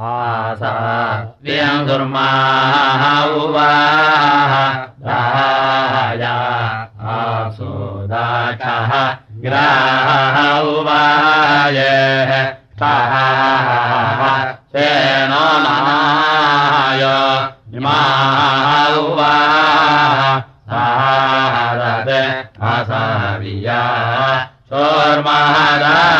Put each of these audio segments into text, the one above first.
आसा वियम् दुर्माः उवाः राया आसोदाक्षः ग्राः उवाये नाय इमाः उवाः सारदे असाविया सोर्महदाः य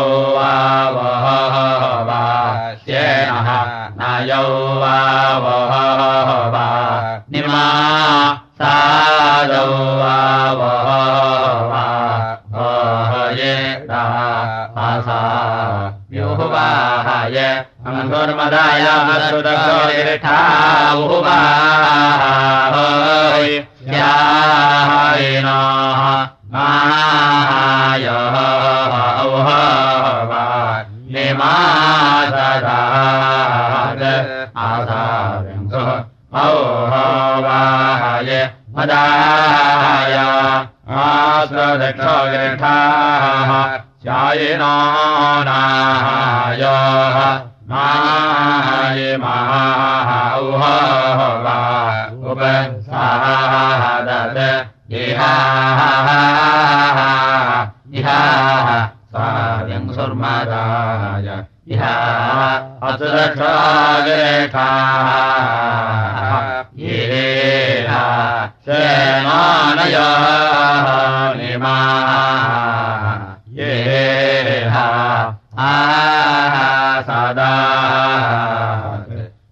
नायौ वा निमा सादौ वा वः वा ये आसा युहुवाहाय अङ्गुर्मदाय श्रुतगोरिष्ठाहुवाहाय यायिनः माय औहवा निमासदाद आसाविंसु औहवाय मदाय आश्रदक्षगिष्ठाः शायिनो नाय माय माहौह वा उपसादद इहाः इहाः इहा असुरक्षागिरेखाः येहा सेनानयः निमा येहा सदा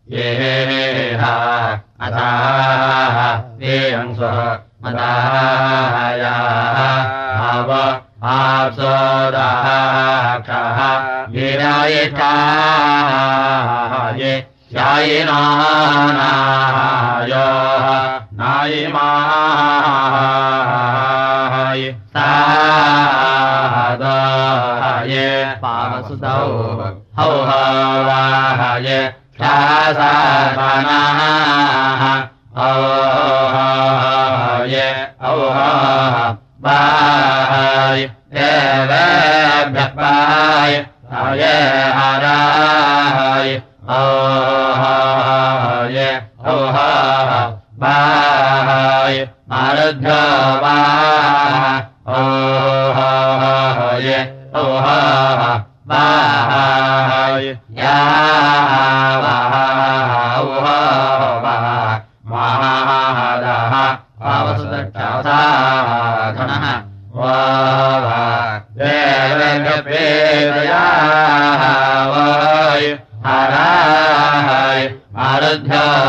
येहा अथाः येयंस मदाया आव आप्सोदाक्षः गिरायिष्ठाः ये शायिनानाय नायिमाय सादाय पावसुतौ हौ हवाय ख्यासापनाः औहाय देवेभ्यपाय आय हराय औहाः बाय यावाः औहाः महादः पावसुदक्षासाधनः वा वय हराय मारुद्ध्यवाः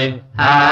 hi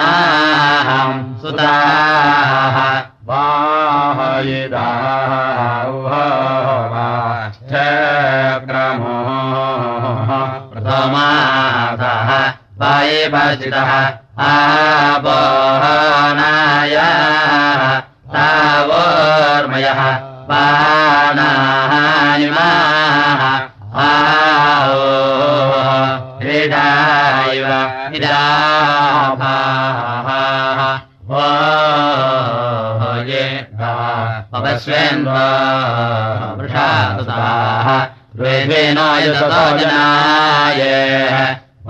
नाहम् सुताः। वाहयिदाह्वाष्ठक्रमो प्रथमासः वायिभजितः आबहनाय तावोर्मयः पानाहानिमाः आओ क्रीडायव इदाभा पपस्वेन् द्वा वृषा स्वाहा द्वे नाय दतोनाय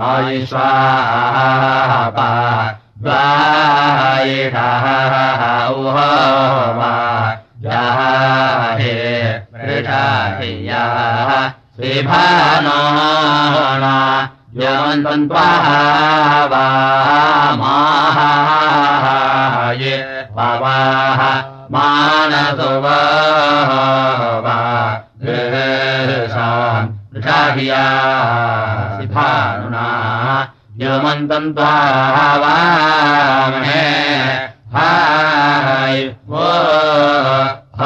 आयु स्वाहा पायषहान् द्वाहा वाहा माहाय स्वाह मानतो वा वृषाहिया त्वावामे हा है हो ह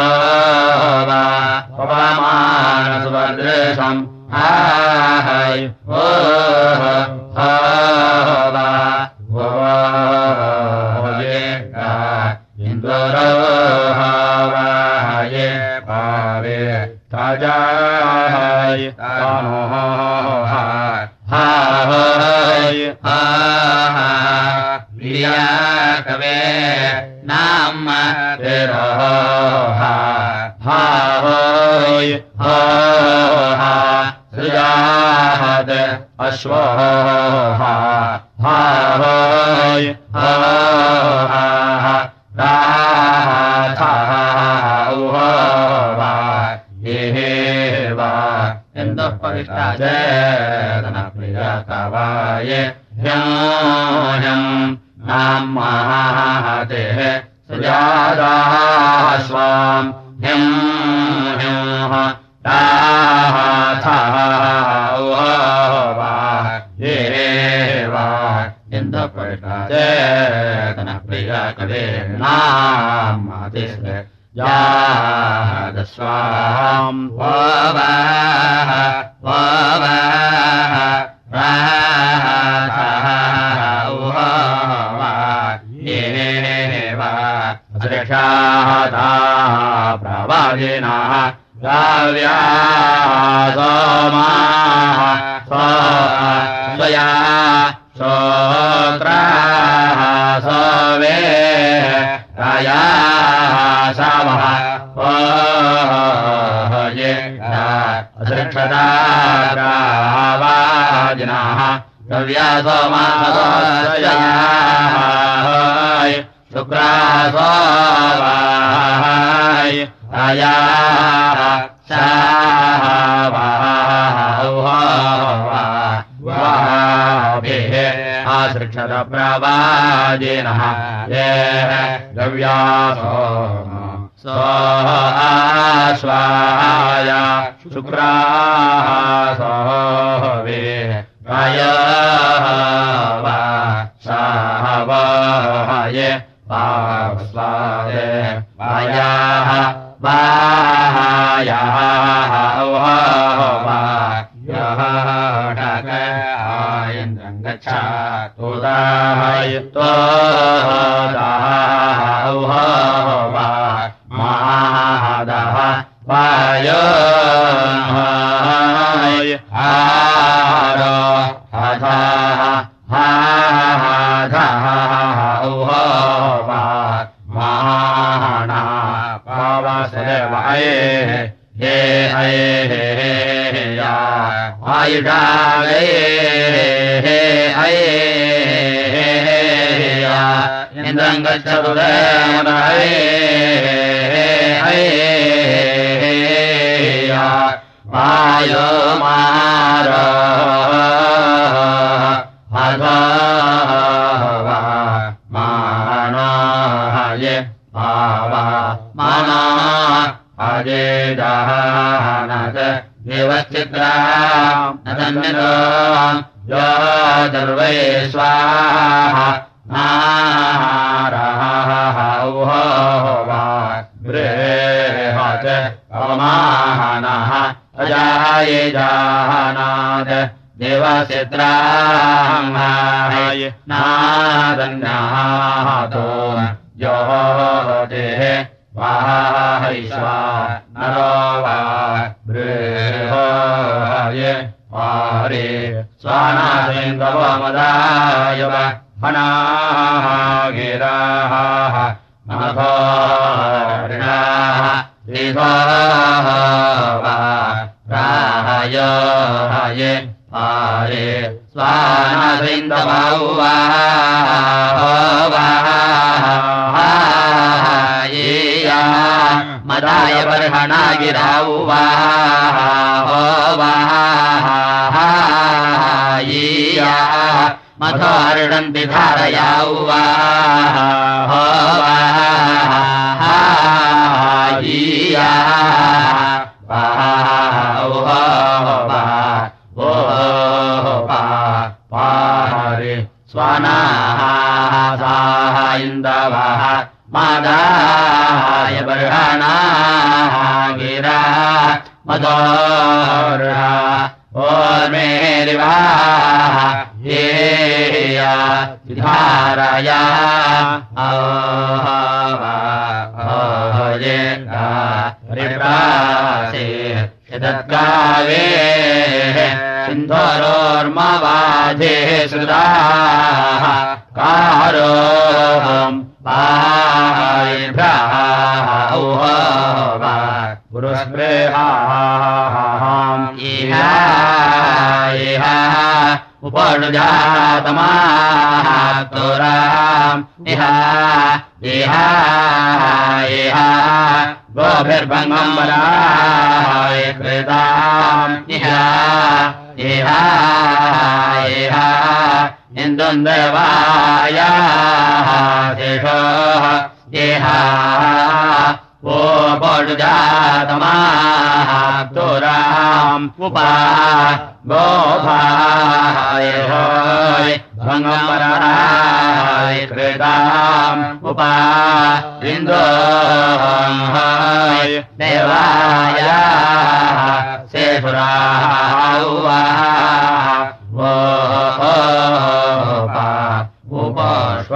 वामानसुभाम् हा है ये वा दृशादा प्रवादिनः गाव्या सोमाः स्वया श्रोत्राः सवे रायाः सावः ये अदृक्षदावाजिनाः गव्या सोमासयाः शुक्रा स्वावाय रायाः सावाभिः आसृक्षतप्रवाजिनः ये गव्यासो स्वाय शुक्राः सोवे रायः वा पावस्वादे वायाः वायाः यः आयन्द्रम् गच्छातु दायित्वा वा वाय इन्द्रम् गिराः वा राय आरे स्वानासेन्द्रबाहु वा मदाय बर्हणा गिराउ वा मथोर्णन्ति धारयाउ वा पारे स्वानाः इन्दवः मादाय बर्हणाः गिरा मदोर्हा ओर्मेरिवाः ये धारया अये रिप्रासे यदत्कावे सिन्धोरोर्मवाधे श्रुताः कारोम् पायभ्यः पुरुस्पृहाम् इहा इहा उपनुजातमातुराम् इहा इहा इहा गोभिर्भङ्गम् वराय कृताम्। इहा इहा इहा इन्दुम् देवायाः शिशो इहा उपा गोभाय होय भङ्गमराय कृताम् उपा इन्दो होय देवाय उवा उपश्व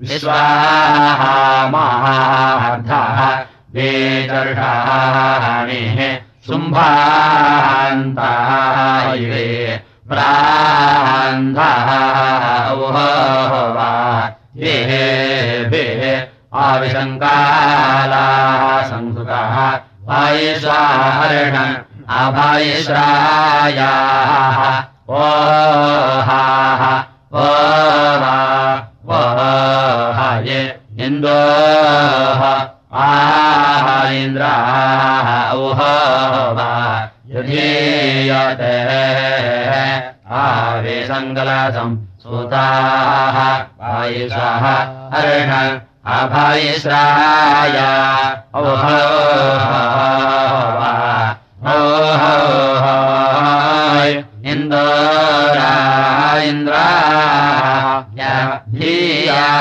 विश्वाहामार्धः वेदर्षाणि शुम्भान्तायुवे प्रान्धः येभिः आविशङ्काला संसुकः ओ वा ओहाये इन्दोः आह इन्द्राः उहोवा यधीयते आविसङ्गलसम् सुताः। वायुषः हर्ष अभयिश्राय ओहो इन्द्रा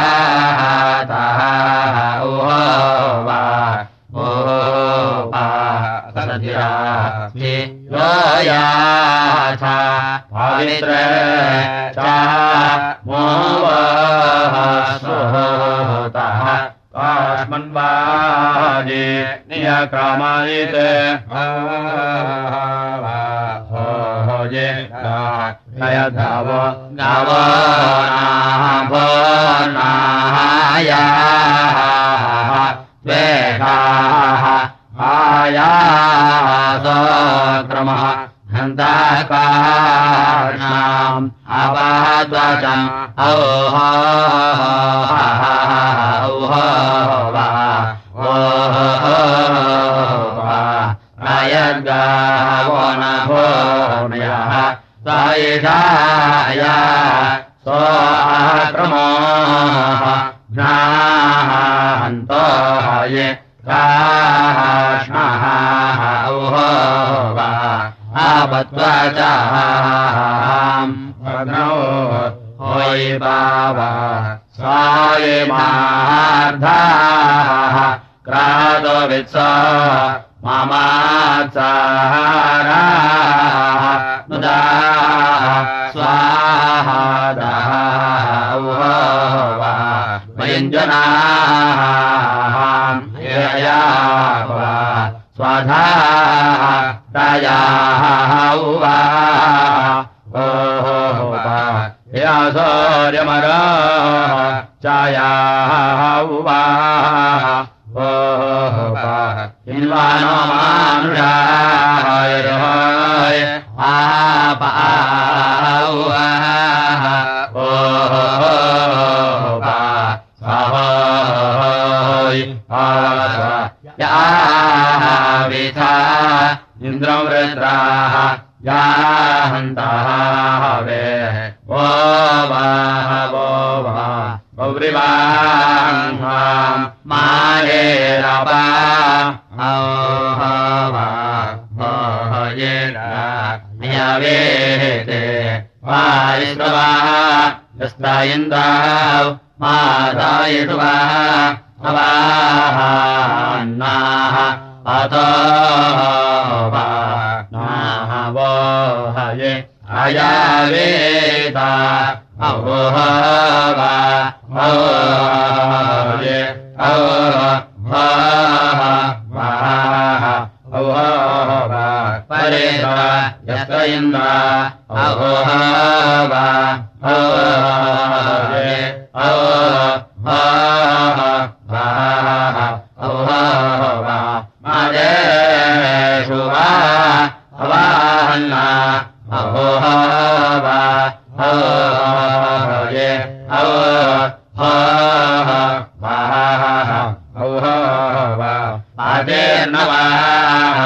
धीयातः ओहो वा ओ सदिरा योयाथा पवित्र चा मोवः सुहतः कास्मन्वाजे नियक्रमायिते होजे नयधाव गाव नाभनायाः द्वेषाः आयासक्रमः हन्ताकार्णाम् अवाद्वचम् औह वा अयद्गावो न भोमयः सायिषाय स्वाक्रमोः। ज्ञाहन्तोय काष्णः औहो वा आपत्वचाम् भग्नौ होय बावा स्वाय मार्धाः क्रादवित्स ममाचाराः मुदा स्वाहादः वा वयञ्जनाः यया वा स्वधाः तयाः उवा वा या सौर्यमरा चायाः मानुषाय अवोहये अवोह वा आदेर्नवाः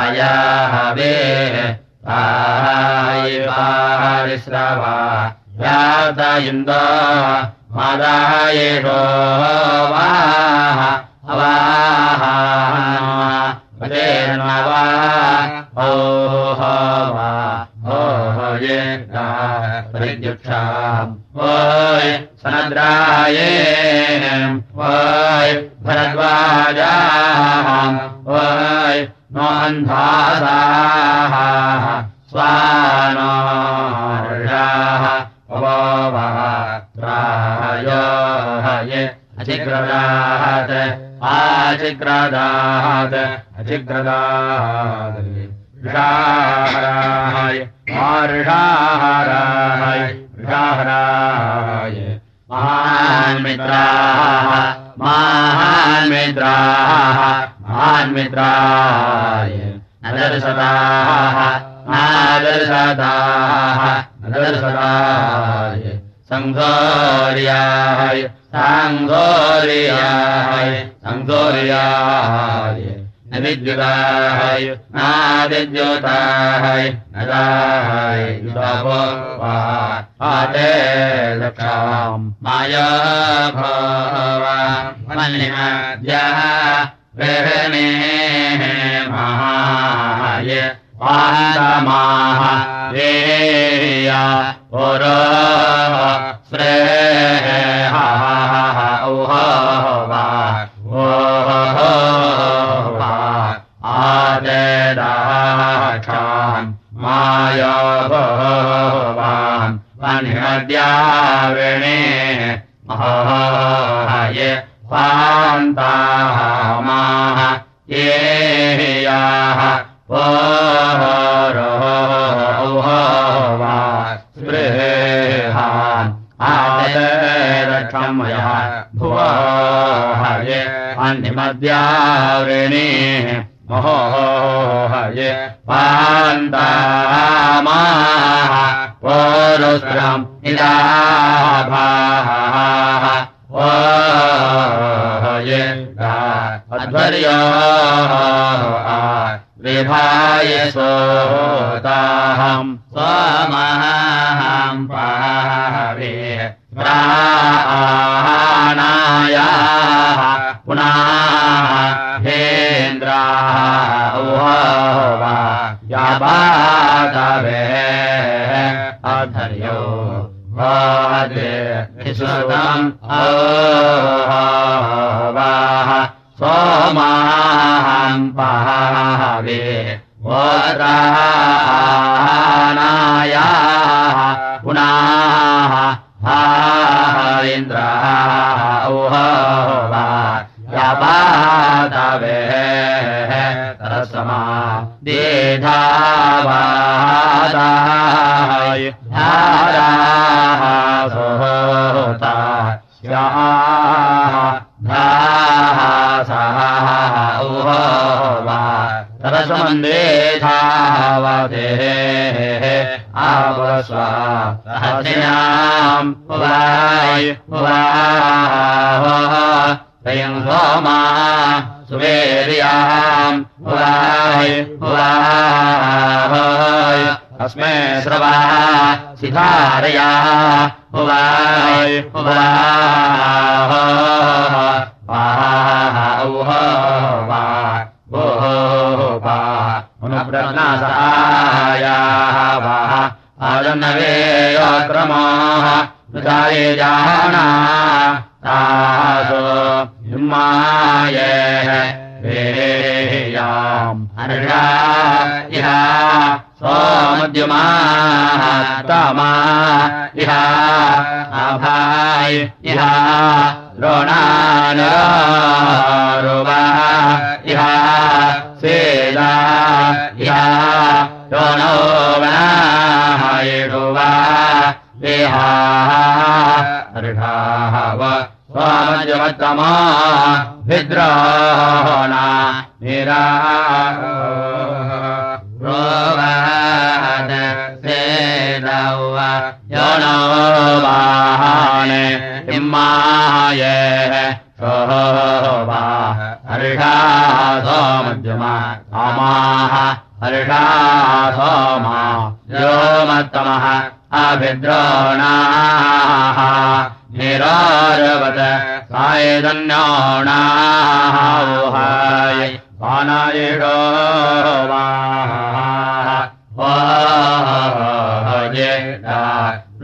आयाः वे आयिश्रवा यात इन्द मादायेषो वाः वा ओह वा ओह ये परिद्युक्षाम् ओय सनद्राये ओय भरद्वाजाम् ओय नो अन्धासाः स्वानोर्षाः ये अचिग्रदात् आचिग्रदात् अचिग्रदात् षाहराय मार्षाहराय षाहराय महान्मित्राः महान्मित्राः महान्मित्राय। नदर्शदाः नादर्शदाः नदर्शदाय। सङ्घोर्याय साङ्घोर्याय सङ्घोर्याय न विद्युताय नादिद्युताय नदाय युतपो वा आते लक्षाम्। माया भवा मन्यद्याः वेहनेः महाय वान्तमाः वेया पुरो श्रेः ओह माया भवान् वन्यद्याविणे महोहय पान्ताः माः ये याः ओह वा स्पृहान् आदेदक्षमयः भुवो हये अन्तिमद्यावृणे महो हये पोरुस्त्रम् इदाभाः ओहये अध्वर्यो विभाय सोताहम्। स्वमहाम् पावे प्राणायाः। पुनः हेन्द्राः वा याबातवे अधर्यो वादेशतम् अवाः सोमाहम् पावे वराणायाः पुनः इन्द्राः वा याबातवे धाः ऊह वा तरसमन्देधावते आवस्वा सहस्याम् वाय वाह वयम् सोमा सुवेर्याम् उवाय उवाय अस्मे श्रवा सिधारया उवाय उवाह वाह वा। जाना। तासो वेयाम् हर्षा इह सोमद्युमाः तमा इह आभाय इह द्रोणानुरुवा इह सेदा इह द्रोणो वनायिषुवा विहाः हर्षाः व स्वामजमत्तमा विद्रोणा निरा योनो वाहाने इम्माये शोभा हर्षा सोमद्युमा अमाः हर्षा सोमा योमत्तमः अभिद्रोणाः निरारवत। सायदन्योणाः ऊहाय वानायिषो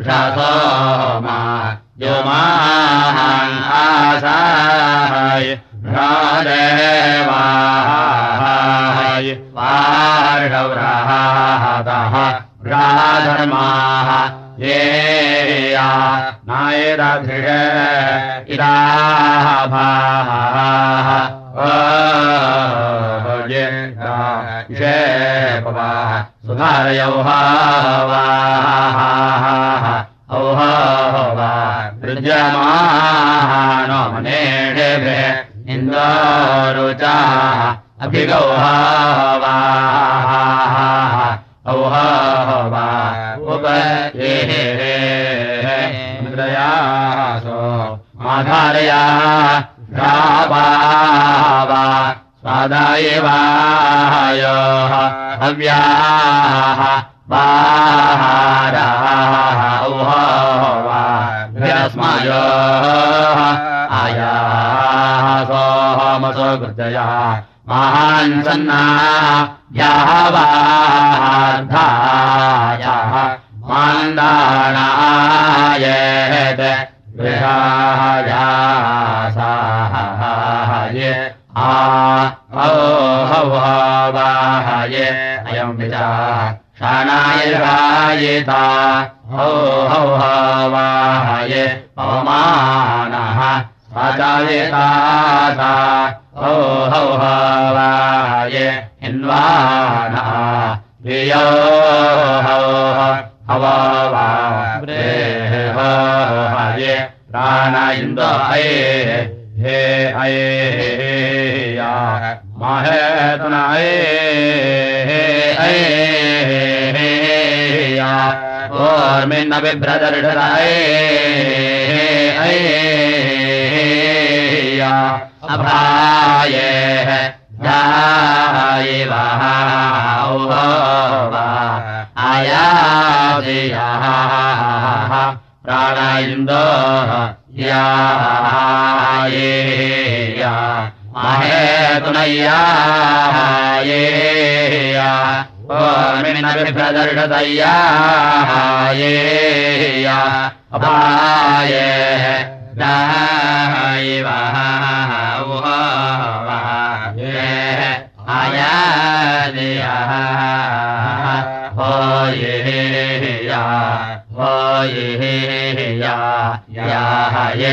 वाजेषसोमा योमाहन् महान् सन्ना यावार्धायाः मान्दाणायेत गृहायासाहाय आ औ हवाय अयम् विचा शानाय रायिता हौ हौ हवाय पवमानः स्वाचायितासा हौ हौ हवाय हिन्वानः। प्रियो हौ हवाय प्राण इन्द अये हे अये या महेतन अये अये या। ओर्मिन्न बिभ्रदर्शराये अयेया अभाये आयादियः प्राण इन्दो यायेया महेतुनय्यायेया प्रदर्शदय्यायेया अभाये होयेया याय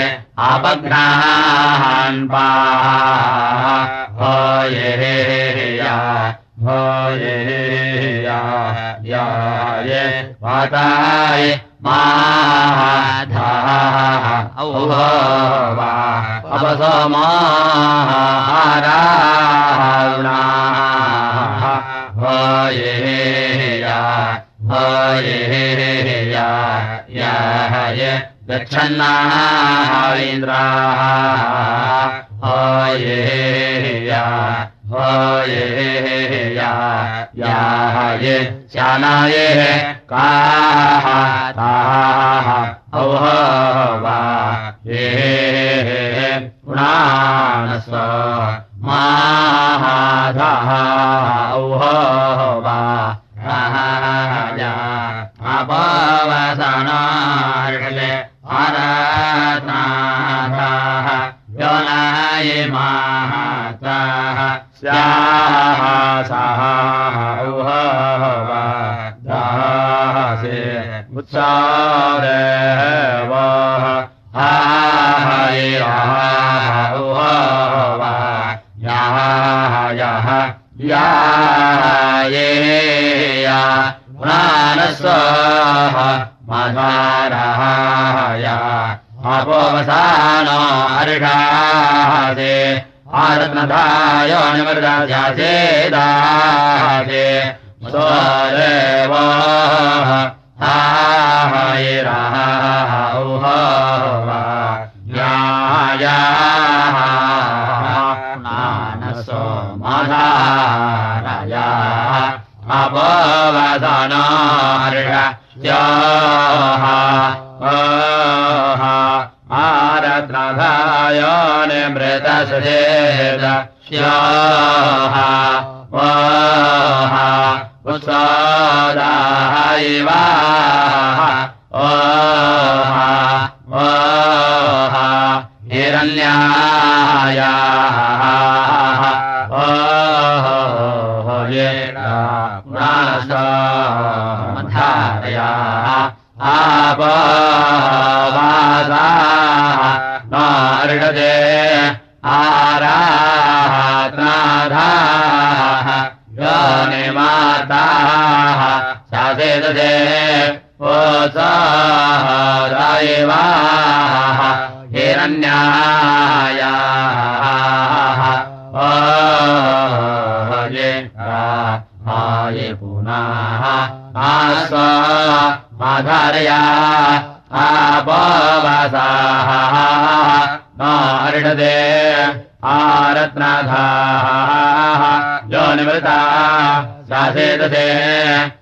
अपघ्नान् पाः होयेया होयेया याय वाताय माधाः औवा अपसमाहाराणाः होयेया होयेया याय गच्छन्नाः इन्द्राः। होयेया होयेया याय श्यानाय काः ताः औहवा ये पुराणस्व माहाधाः औहवा उत्सादेव याः यः या ये मधारः या अपोवसानो हर्षादे आरत्नधाय निमृदास्यासेदासे स्वदेव हायिरः ज्ञायानसो मधारया अपवसनार्ष आरत्नधाय निमृतसुदेद स्याः उत्सादायिवाः ओः ओः हिरण्यायाः ओः ये धारयाः आपवासाः नार्षदे आरात्नाधाः योनिमाताः साधेदधे ओसादायिवाः हिरण्यायाः। ओये आये पुनः। आस्वा माधारया आपवासाः। नार्षदे आरत्नाधाः यो निवृता सासेदसे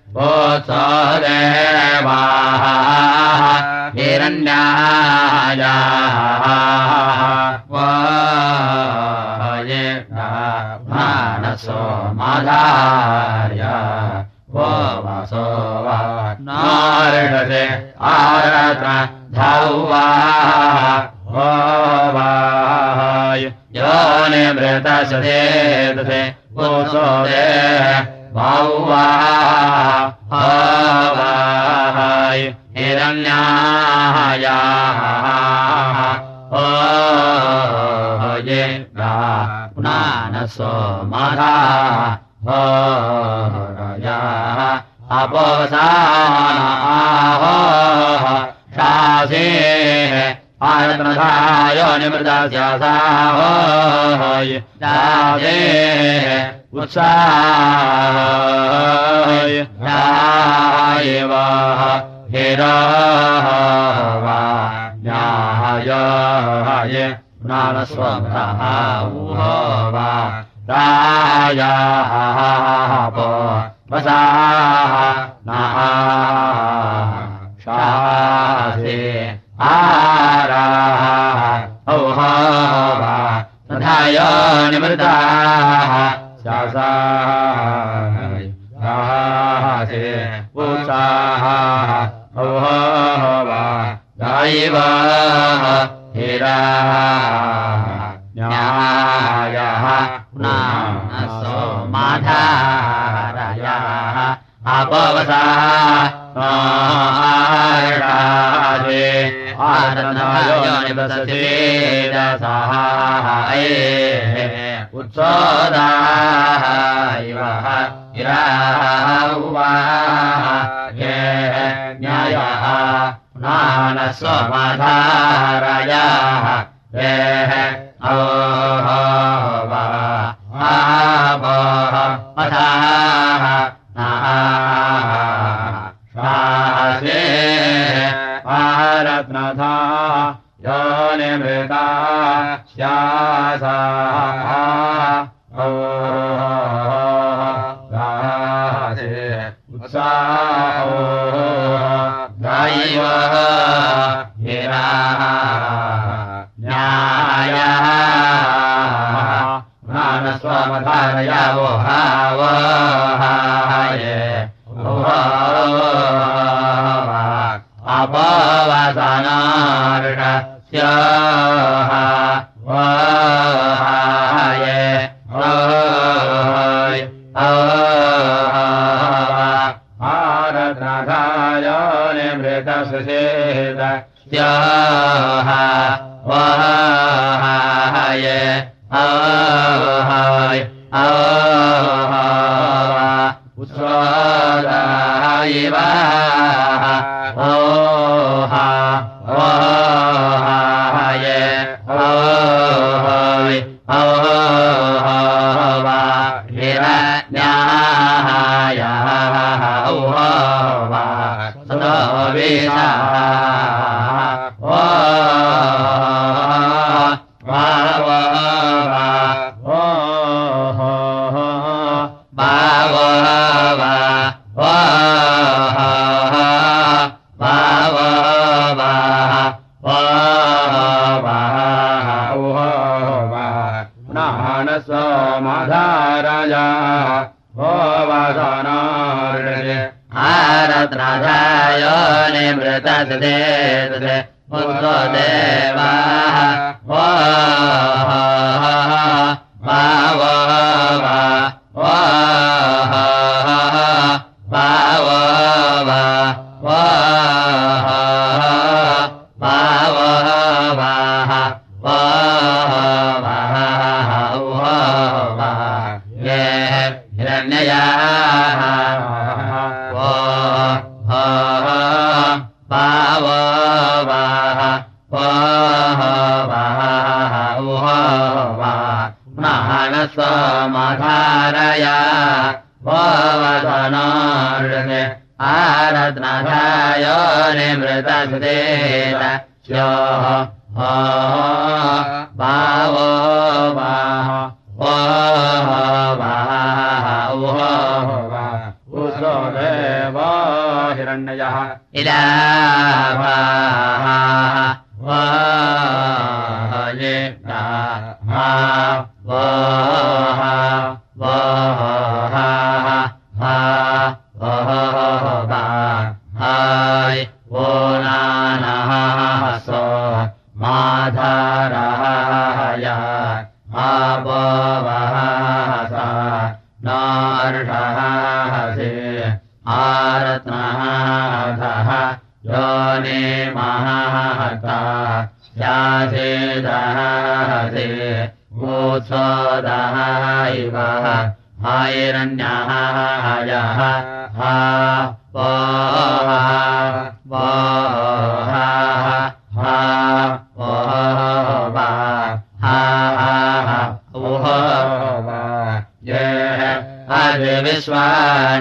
वोत्सदेवाः हिरण्यायाः। वाये मानसो माधार्य। वो वासो वा। नार्षदे आरत्न वाय यो भावाय हिरण्यायाः ओ ये पुनानसो माधा हो अपवसानाहो शासे आरत्नधाय निमृदास्यासाहोय दासे उत्साहाय यायवाः हिरावा न्याय पुनानस्वमतः ऊहो वा रायाः वसाः निमृता हा वहा व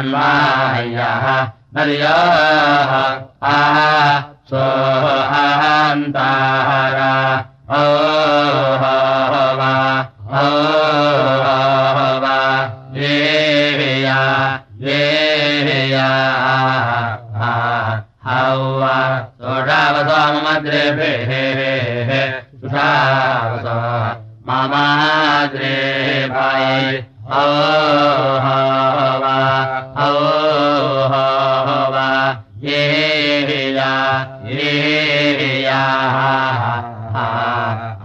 धन्वायः नर्याः। आः सोऽहन्तारा ओ वा ओ वा ये या ये याः हौवा सोषावसोमद्रेभिः सुषावस ममाद्रे भाय ओ वा ओ वा ये या ये याः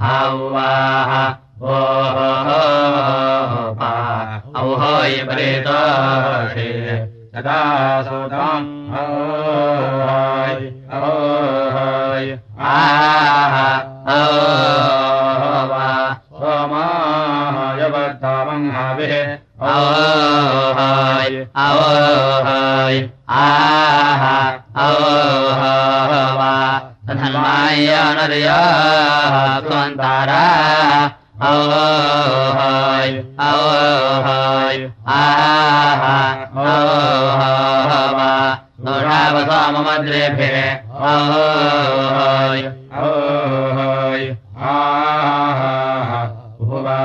हौवाः ओ औहोय प्रेतोषे सदा सुतम् ओय ओय आह ओ वा सोमाय वर्धमङ्घाभिः औहोय औहोय आह औहोवा धन्वाय नर्याः त्वन्तारा औहोय औहोय आह औहोवा सुषावसामद्रेभिः औहोय ओय आह भुवा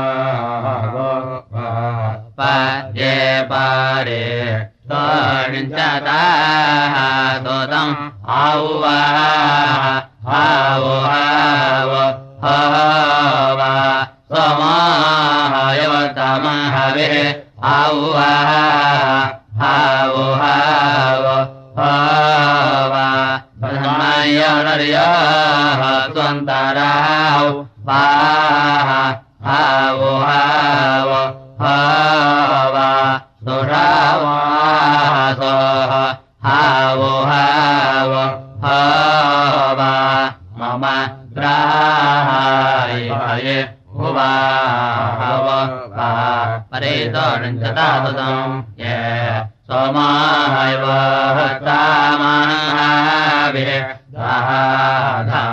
पद्ये पारे सुतम् औवा हाव हाव समाहयवतमहवे औवा हाव हाव हाव धर्मयनर्याः त्वन्तराौ वाः हाव हाव हाव सुषावासः हाव हाव हाव। मम ग्राहाय भुवाहव परेतोषञ्चतातम् ये सोमाहैव तामाभिः दाधा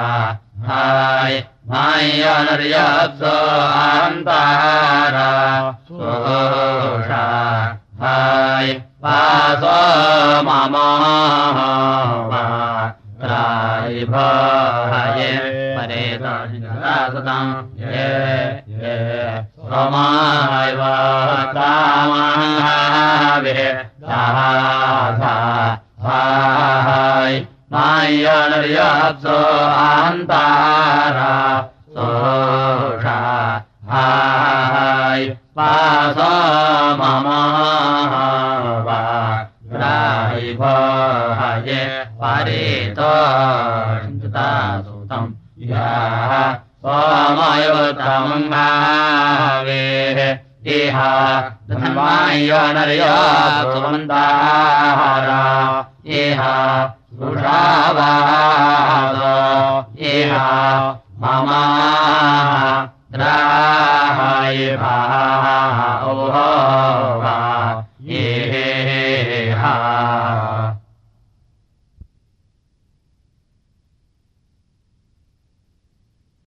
हाय मायनर्यात्सो अन्तारा मम